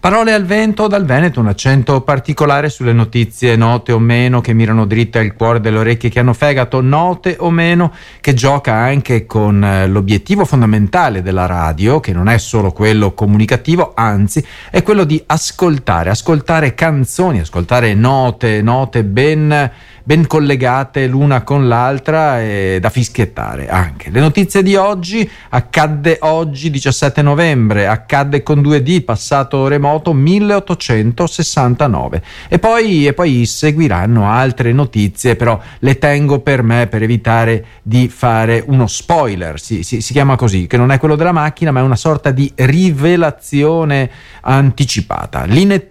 Parole al vento dal Veneto, un accento particolare sulle notizie note o meno che mirano dritte al cuore delle orecchie che hanno fegato, note o meno che gioca anche con eh, l'obiettivo fondamentale della radio, che non è solo quello comunicativo, anzi è quello di ascoltare, ascoltare canzoni, ascoltare note, note ben ben collegate l'una con l'altra e da fischiettare anche. Le notizie di oggi, accadde oggi 17 novembre, accadde con 2D, passato remoto 1869 e poi, e poi seguiranno altre notizie, però le tengo per me per evitare di fare uno spoiler, si, si, si chiama così, che non è quello della macchina ma è una sorta di rivelazione anticipata. L'ine,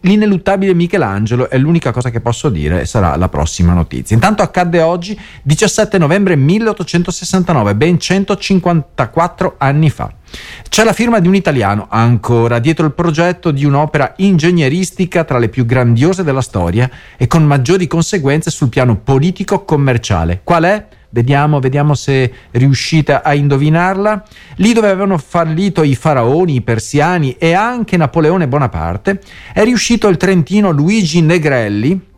l'ineluttabile Michelangelo è l'unica cosa che posso dire, sarà la prossima prossima notizia. Intanto accadde oggi, 17 novembre 1869, ben 154 anni fa. C'è la firma di un italiano ancora dietro il progetto di un'opera ingegneristica tra le più grandiose della storia e con maggiori conseguenze sul piano politico-commerciale. Qual è? Vediamo, vediamo se riuscite a indovinarla. Lì dove avevano fallito i faraoni, i persiani e anche Napoleone Bonaparte, è riuscito il trentino Luigi Negrelli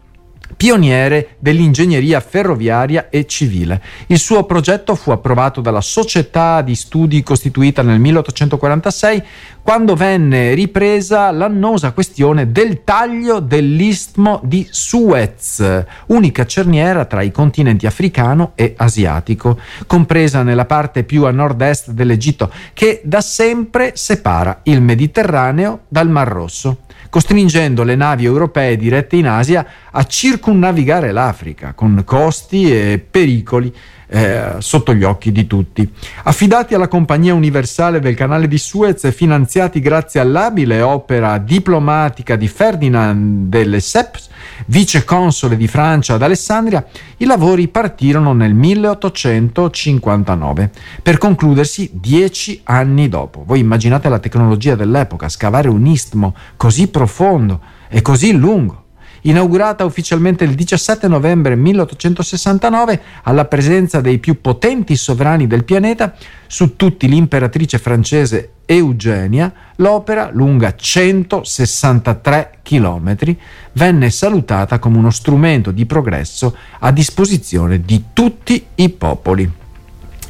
pioniere dell'ingegneria ferroviaria e civile. Il suo progetto fu approvato dalla Società di Studi costituita nel 1846 quando venne ripresa l'annosa questione del taglio dell'istmo di Suez, unica cerniera tra i continenti africano e asiatico, compresa nella parte più a nord-est dell'Egitto, che da sempre separa il Mediterraneo dal Mar Rosso costringendo le navi europee dirette in Asia a circunnavigare l'Africa con costi e pericoli eh, sotto gli occhi di tutti. Affidati alla Compagnia Universale del Canale di Suez e finanziati grazie all'abile opera diplomatica di Ferdinand de Lesseps, vice console di Francia ad Alessandria, i lavori partirono nel 1859 per concludersi dieci anni dopo. Voi immaginate la tecnologia dell'epoca, scavare un istmo così profondo e così lungo inaugurata ufficialmente il 17 novembre 1869 alla presenza dei più potenti sovrani del pianeta, su tutti l'imperatrice francese Eugenia, l'opera, lunga 163 km, venne salutata come uno strumento di progresso a disposizione di tutti i popoli.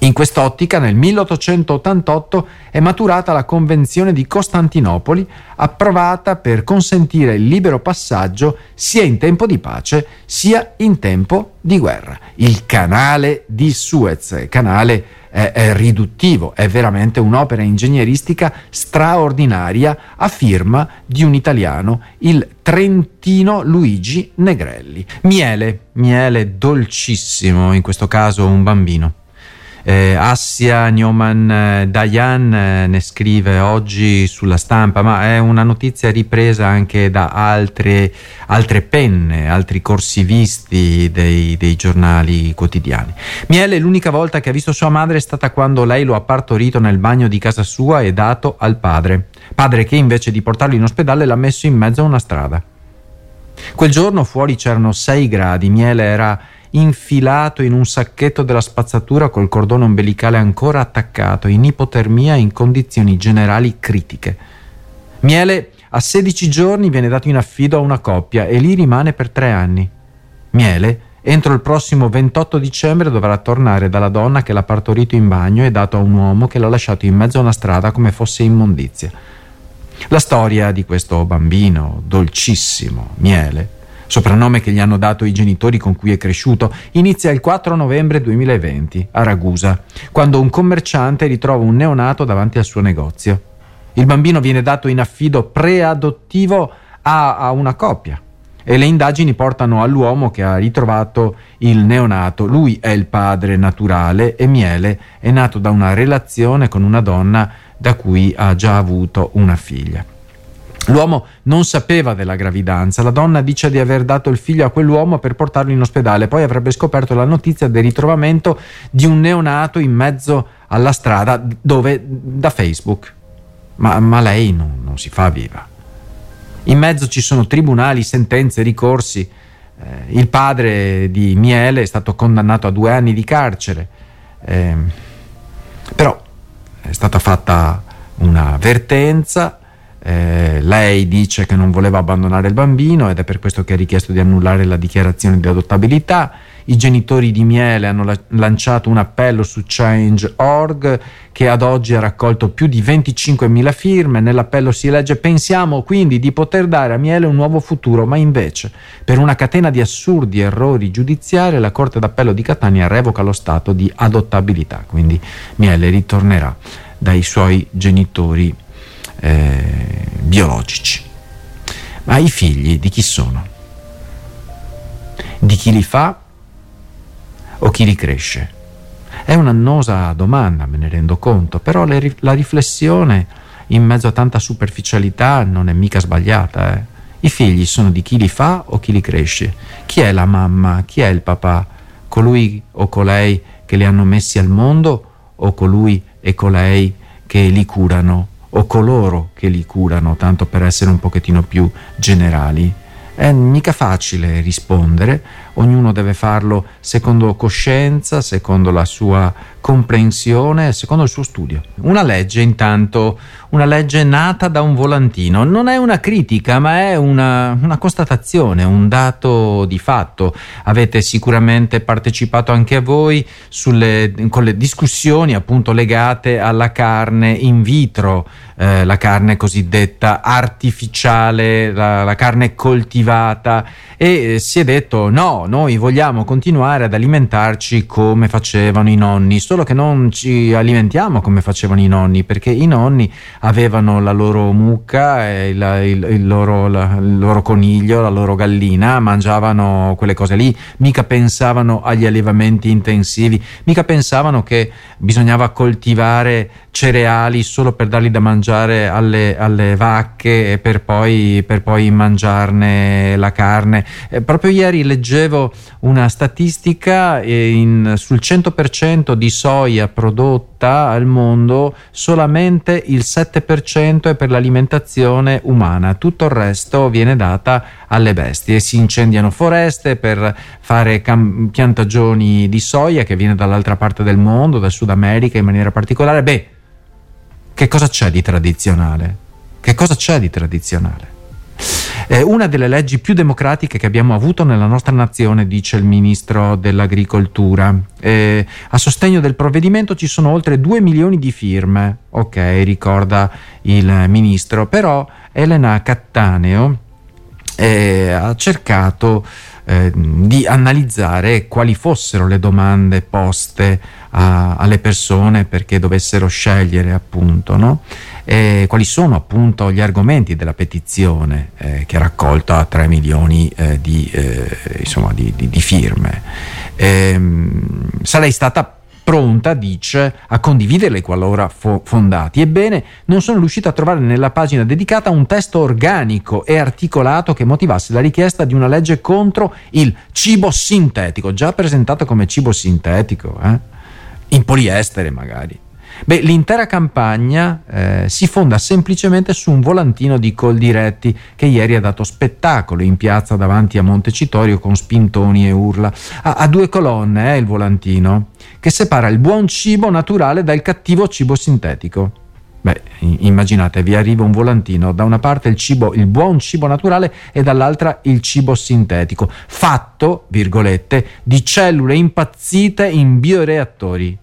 In quest'ottica, nel 1888 è maturata la Convenzione di Costantinopoli, approvata per consentire il libero passaggio sia in tempo di pace sia in tempo di guerra. Il canale di Suez, canale è, è riduttivo, è veramente un'opera ingegneristica straordinaria a firma di un italiano, il Trentino Luigi Negrelli. Miele, miele dolcissimo, in questo caso un bambino. Eh, Assia Newman eh, Dayan eh, ne scrive oggi sulla stampa, ma è una notizia ripresa anche da altre, altre penne, altri corsivisti dei, dei giornali quotidiani. Miele l'unica volta che ha visto sua madre è stata quando lei lo ha partorito nel bagno di casa sua e dato al padre. Padre che invece di portarlo in ospedale l'ha messo in mezzo a una strada. Quel giorno fuori c'erano 6 gradi, Miele era infilato in un sacchetto della spazzatura col cordone ombelicale ancora attaccato, in ipotermia in condizioni generali critiche. Miele a 16 giorni viene dato in affido a una coppia e lì rimane per tre anni. Miele, entro il prossimo 28 dicembre, dovrà tornare dalla donna che l'ha partorito in bagno e dato a un uomo che l'ha lasciato in mezzo a una strada come fosse immondizia. La storia di questo bambino, dolcissimo, Miele, soprannome che gli hanno dato i genitori con cui è cresciuto, inizia il 4 novembre 2020 a Ragusa, quando un commerciante ritrova un neonato davanti al suo negozio. Il bambino viene dato in affido preadottivo a, a una coppia e le indagini portano all'uomo che ha ritrovato il neonato. Lui è il padre naturale e Miele è nato da una relazione con una donna da cui ha già avuto una figlia. L'uomo non sapeva della gravidanza, la donna dice di aver dato il figlio a quell'uomo per portarlo in ospedale, poi avrebbe scoperto la notizia del ritrovamento di un neonato in mezzo alla strada dove, da Facebook. Ma, ma lei non, non, si fa viva. In mezzo ci sono tribunali, sentenze, ricorsi. Eh, il padre di Miele è stato condannato a due anni di carcere, eh, però è stata fatta una vertenza eh, lei dice che non voleva abbandonare il bambino ed è per questo che ha richiesto di annullare la dichiarazione di adottabilità. I genitori di Miele hanno la- lanciato un appello su Change.org che ad oggi ha raccolto più di 25.000 firme. Nell'appello si legge pensiamo quindi di poter dare a Miele un nuovo futuro, ma invece per una catena di assurdi errori giudiziari la Corte d'Appello di Catania revoca lo stato di adottabilità, quindi Miele ritornerà dai suoi genitori eh, biologici. Ma i figli di chi sono? Di chi li fa o chi li cresce? È un'annosa domanda, me ne rendo conto, però le, la riflessione in mezzo a tanta superficialità non è mica sbagliata. Eh? I figli sono di chi li fa o chi li cresce? Chi è la mamma? Chi è il papà? Colui o colei che li hanno messi al mondo o colui e colei che li curano o coloro che li curano, tanto per essere un pochettino più generali. È mica facile rispondere, ognuno deve farlo secondo coscienza, secondo la sua comprensione, secondo il suo studio. Una legge intanto, una legge nata da un volantino, non è una critica ma è una, una constatazione, un dato di fatto. Avete sicuramente partecipato anche a voi sulle, con le discussioni appunto legate alla carne in vitro, eh, la carne cosiddetta artificiale, la, la carne coltivata e eh, si è detto no, noi vogliamo continuare ad alimentarci come facevano i nonni, solo che non ci alimentiamo come facevano i nonni, perché i nonni avevano la loro mucca, il, il, il, loro, la, il loro coniglio, la loro gallina, mangiavano quelle cose lì, mica pensavano agli allevamenti intensivi, mica pensavano che bisognava coltivare cereali solo per darli da mangiare alle, alle vacche e per poi, per poi mangiarne la carne. Eh, proprio ieri leggevo una statistica eh, in, sul 100% di soia prodotta al mondo, solamente il 7% è per l'alimentazione umana, tutto il resto viene data alle bestie. Si incendiano foreste per fare cam- piantagioni di soia che viene dall'altra parte del mondo, dal Sud America in maniera particolare. Beh, che cosa c'è di tradizionale? Che cosa c'è di tradizionale? Eh, una delle leggi più democratiche che abbiamo avuto nella nostra nazione, dice il ministro dell'agricoltura. Eh, a sostegno del provvedimento ci sono oltre 2 milioni di firme, ok, ricorda il ministro, però Elena Cattaneo eh, ha cercato eh, di analizzare quali fossero le domande poste a, alle persone perché dovessero scegliere appunto, no? quali sono appunto gli argomenti della petizione eh, che ha raccolto a 3 milioni eh, di, eh, insomma, di, di, di, firme. Ehm, sarei stata pronta, dice, a condividerle qualora fo- fondati. Ebbene, non sono riuscita a trovare nella pagina dedicata un testo organico e articolato che motivasse la richiesta di una legge contro il cibo sintetico, già presentato come cibo sintetico, eh? in poliestere magari. Beh, l'intera campagna eh, si fonda semplicemente su un volantino di Coldiretti che ieri ha dato spettacolo in piazza davanti a Montecitorio con spintoni e urla. Ha, ha due colonne eh, il volantino che separa il buon cibo naturale dal cattivo cibo sintetico. Beh, immaginate, vi arriva un volantino, da una parte il cibo, il buon cibo naturale e dall'altra il cibo sintetico, fatto, virgolette, di cellule impazzite in bioreattori.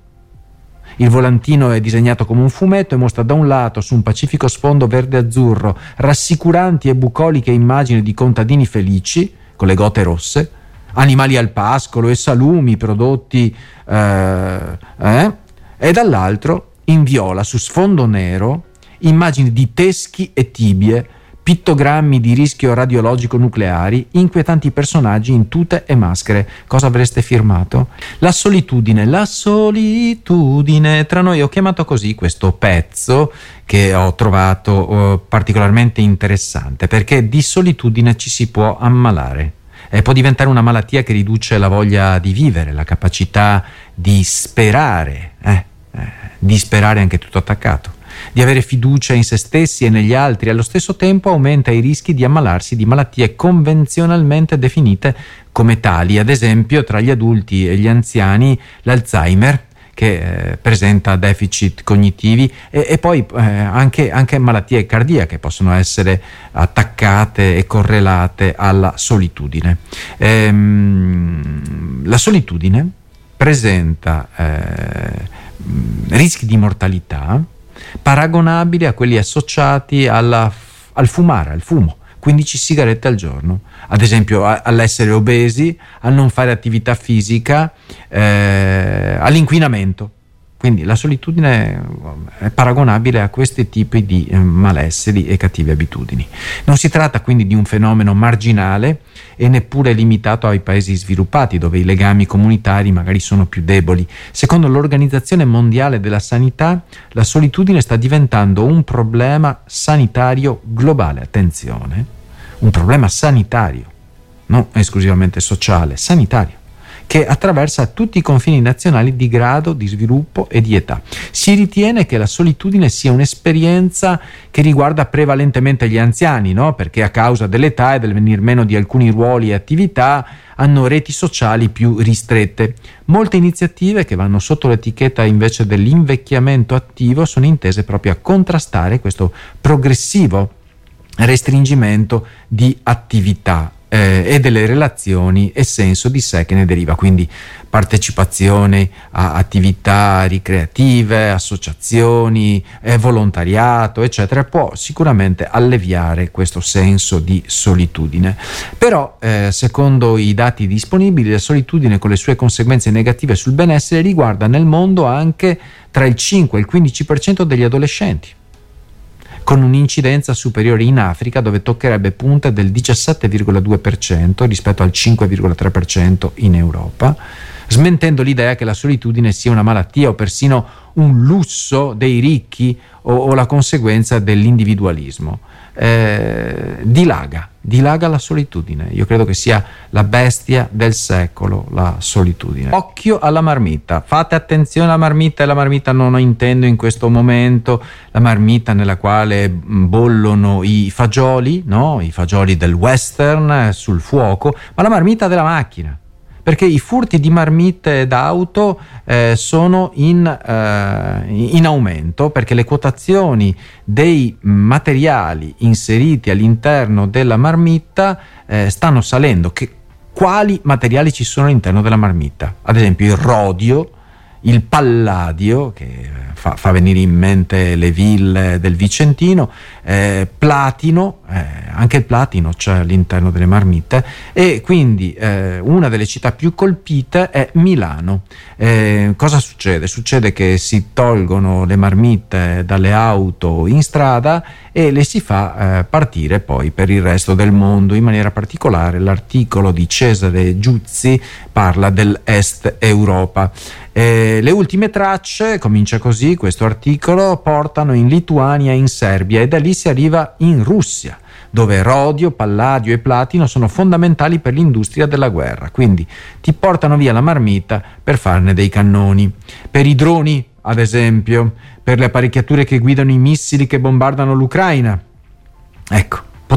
Il volantino è disegnato come un fumetto e mostra da un lato, su un pacifico sfondo verde-azzurro, rassicuranti e bucoliche immagini di contadini felici, con le gote rosse, animali al pascolo e salumi prodotti, eh, eh, e dall'altro, in viola, su sfondo nero, immagini di teschi e tibie pittogrammi di rischio radiologico nucleari, inquietanti personaggi in tute e maschere. Cosa avreste firmato? La solitudine, la solitudine. Tra noi ho chiamato così questo pezzo che ho trovato uh, particolarmente interessante perché di solitudine ci si può ammalare. Eh, può diventare una malattia che riduce la voglia di vivere, la capacità di sperare, eh, eh, di sperare anche tutto attaccato di avere fiducia in se stessi e negli altri, allo stesso tempo aumenta i rischi di ammalarsi di malattie convenzionalmente definite come tali, ad esempio tra gli adulti e gli anziani l'Alzheimer, che eh, presenta deficit cognitivi e, e poi eh, anche, anche, malattie cardiache possono essere attaccate e correlate alla solitudine. Ehm, la solitudine presenta eh, rischi di mortalità paragonabili a quelli associati alla, al fumare, al fumo. 15 sigarette al giorno, ad esempio all'essere obesi, a non fare attività fisica, eh, all'inquinamento. Quindi la solitudine è paragonabile a questi tipi di eh, malesseri e cattive abitudini. Non si tratta quindi di un fenomeno marginale e neppure limitato ai paesi sviluppati dove i legami comunitari magari sono più deboli. Secondo l'Organizzazione Mondiale della Sanità, la solitudine sta diventando un problema sanitario globale. Attenzione, un problema sanitario, non esclusivamente sociale, sanitario che attraversa tutti i confini nazionali di grado, di sviluppo e di età. Si ritiene che la solitudine sia un'esperienza che riguarda prevalentemente gli anziani, no? perché a causa dell'età e del venir meno di alcuni ruoli e attività hanno reti sociali più ristrette. Molte iniziative che vanno sotto l'etichetta invece dell'invecchiamento attivo sono intese proprio a contrastare questo progressivo restringimento di attività eh, e delle relazioni e senso di sé che ne deriva, quindi partecipazione a attività ricreative, associazioni, eh, volontariato, eccetera, può sicuramente alleviare questo senso di solitudine. Però, eh, secondo i dati disponibili, la solitudine con le sue conseguenze negative sul benessere riguarda nel mondo anche tra il 5 e il 15% degli adolescenti con un'incidenza superiore in Africa dove toccherebbe punte del 17,2% rispetto al 5,3% in Europa, smentendo l'idea che la solitudine sia una malattia o persino un lusso dei ricchi o, o la conseguenza dell'individualismo eh, dilaga, dilaga la solitudine. Io credo che sia la bestia del secolo, la solitudine. Occhio alla marmita, fate attenzione alla marmita e la marmita non intendo in questo momento la marmita nella quale bollono i fagioli, no? i fagioli del western eh, sul fuoco, ma la marmita della macchina perché i furti di marmitte d'auto eh, sono in, eh, in, aumento perché le quotazioni dei materiali inseriti all'interno della marmitta eh, stanno salendo. Che, quali materiali ci sono all'interno della marmitta? Ad esempio il rodio, il palladio, che fa, fa venire in mente le ville del Vicentino, eh, platino, eh, anche il platino c'è all'interno delle marmitte, e quindi eh, una delle città più colpite è Milano. Eh, cosa succede? Succede che si tolgono le marmitte dalle auto in strada e le si fa eh, partire poi per il resto del mondo. In maniera particolare l'articolo di Cesare Giuzzi parla dell'Est Europa. Eh, le ultime tracce, comincia così questo articolo, portano in Lituania e in Serbia e da lì si arriva in Russia dove rodio, palladio e platino sono fondamentali per l'industria della guerra. Quindi ti portano via la marmita per farne dei cannoni. Per i droni, ad esempio, per le apparecchiature che guidano i missili che bombardano l'Ucraina.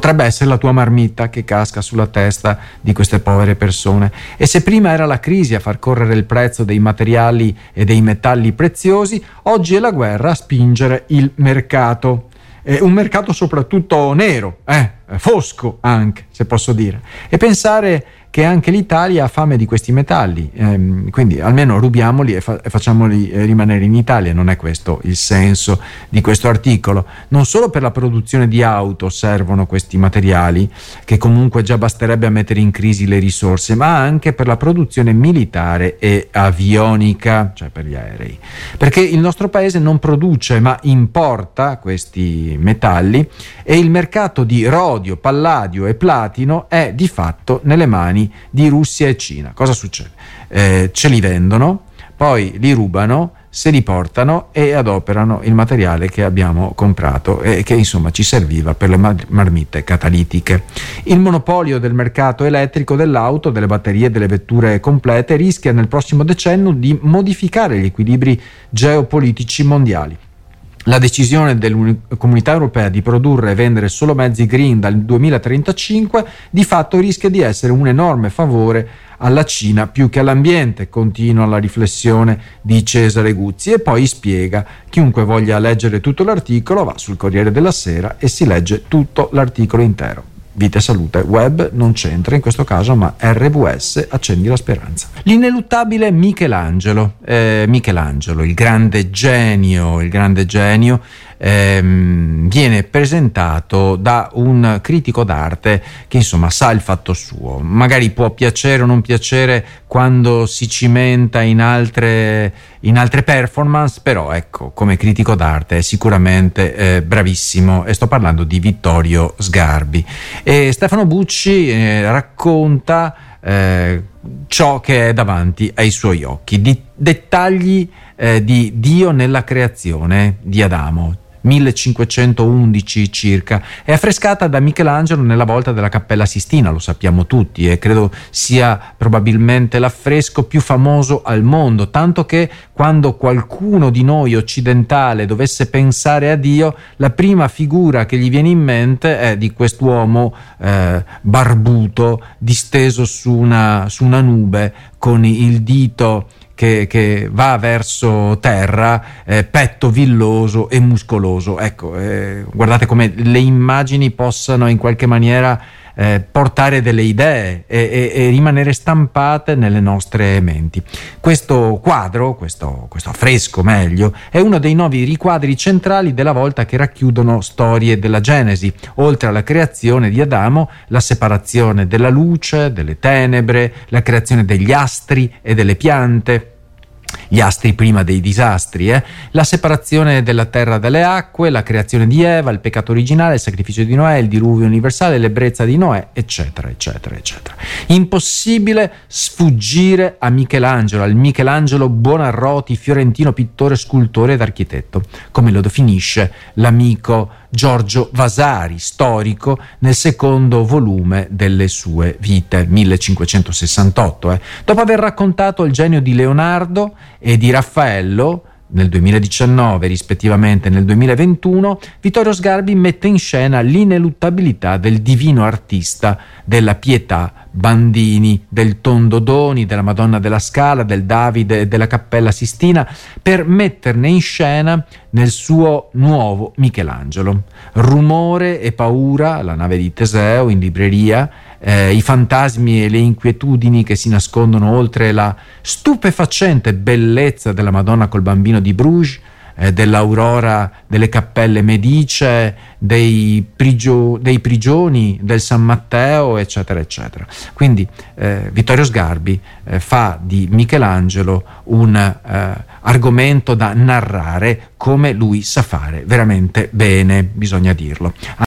Potrebbe essere la tua marmita che casca sulla testa di queste povere persone. E se prima era la crisi a far correre il prezzo dei materiali e dei metalli preziosi, oggi è la guerra a spingere il mercato eh, un mercato soprattutto nero, eh, fosco anche, se posso dire, e pensare che anche l'Italia ha fame di questi metalli, ehm, quindi almeno rubiamoli e, fa- e, facciamoli eh, rimanere in Italia, non è questo il senso di questo articolo. Non solo per la produzione di auto servono questi materiali, che comunque già basterebbe a mettere in crisi le risorse, ma anche per la produzione militare e avionica, cioè per gli aerei. Perché il nostro paese non produce ma importa questi metalli e il mercato di rodio, palladio e platino è di fatto nelle mani di Russia e Cina. Cosa succede? Eh, ce li vendono, poi li rubano, se li portano e adoperano il materiale che abbiamo comprato e che insomma ci serviva per le marmitte catalitiche. Il monopolio del mercato elettrico dell'auto, delle batterie e delle vetture complete rischia nel prossimo decennio di modificare gli equilibri geopolitici mondiali la decisione comunità europea di produrre e vendere solo mezzi green dal 2035 di fatto rischia di essere un enorme favore alla Cina più che all'ambiente, continua la riflessione di Cesare Guzzi e poi spiega chiunque voglia leggere tutto l'articolo va sul Corriere della Sera e si legge tutto l'articolo intero. Vita e Salute Web non c'entra in questo caso, ma RVS accendi la speranza. L'ineluttabile Michelangelo, eh, Michelangelo, il grande genio, il grande genio ehm, viene presentato da un critico d'arte che insomma sa il fatto suo. Magari può piacere o non piacere quando si cimenta in altre, in altre performance, però ecco, come critico d'arte è sicuramente eh, bravissimo e sto parlando di Vittorio Sgarbi. E Stefano Bucci eh, racconta eh, ciò che è davanti ai suoi occhi, di dettagli eh, di Dio nella creazione di Adamo, 1511 circa. È affrescata da Michelangelo nella volta della Cappella Sistina, lo sappiamo tutti, e credo sia probabilmente l'affresco più famoso al mondo, tanto che quando qualcuno di noi occidentale dovesse pensare a Dio, la prima figura che gli viene in mente è di quest'uomo eh, barbuto, disteso su una, su una nube, con il dito che, che va verso terra, eh, petto villoso e muscoloso. Ecco, eh, guardate come le immagini possano in qualche maniera eh, portare delle idee e, e, e, rimanere stampate nelle nostre menti. Questo quadro, questo, questo affresco meglio, è uno dei nuovi riquadri centrali della volta che racchiudono storie della Genesi, oltre alla creazione di Adamo, la separazione della luce, delle tenebre, la creazione degli astri e delle piante gli astri prima dei disastri, eh? la separazione della terra dalle acque, la creazione di Eva, il peccato originale, il sacrificio di Noè, il diluvio universale, l'ebbrezza di Noè, eccetera, eccetera, eccetera. Impossibile sfuggire a Michelangelo, al Michelangelo Buonarroti, fiorentino pittore, scultore ed architetto, come lo definisce l'amico Giorgio Vasari, storico, nel secondo volume delle sue vite, 1568. Eh. Dopo aver raccontato il genio di Leonardo e di Raffaello, nel 2019 rispettivamente nel 2021, Vittorio Sgarbi mette in scena l'ineluttabilità del divino artista della pietà Bandini, del Tondodoni, della Madonna della Scala, del Davide e della Cappella Sistina, per metterne in scena nel suo nuovo Michelangelo. Rumore e paura, la nave di Teseo in libreria, eh, i fantasmi e le inquietudini che si nascondono oltre la stupefacente bellezza della Madonna col bambino di Bruges, eh, dell'aurora delle cappelle medicee, dei, prigio, dei, prigioni del San Matteo, eccetera, eccetera. Quindi eh, Vittorio Sgarbi eh, fa di Michelangelo un eh, argomento da narrare come lui sa fare veramente bene, bisogna dirlo.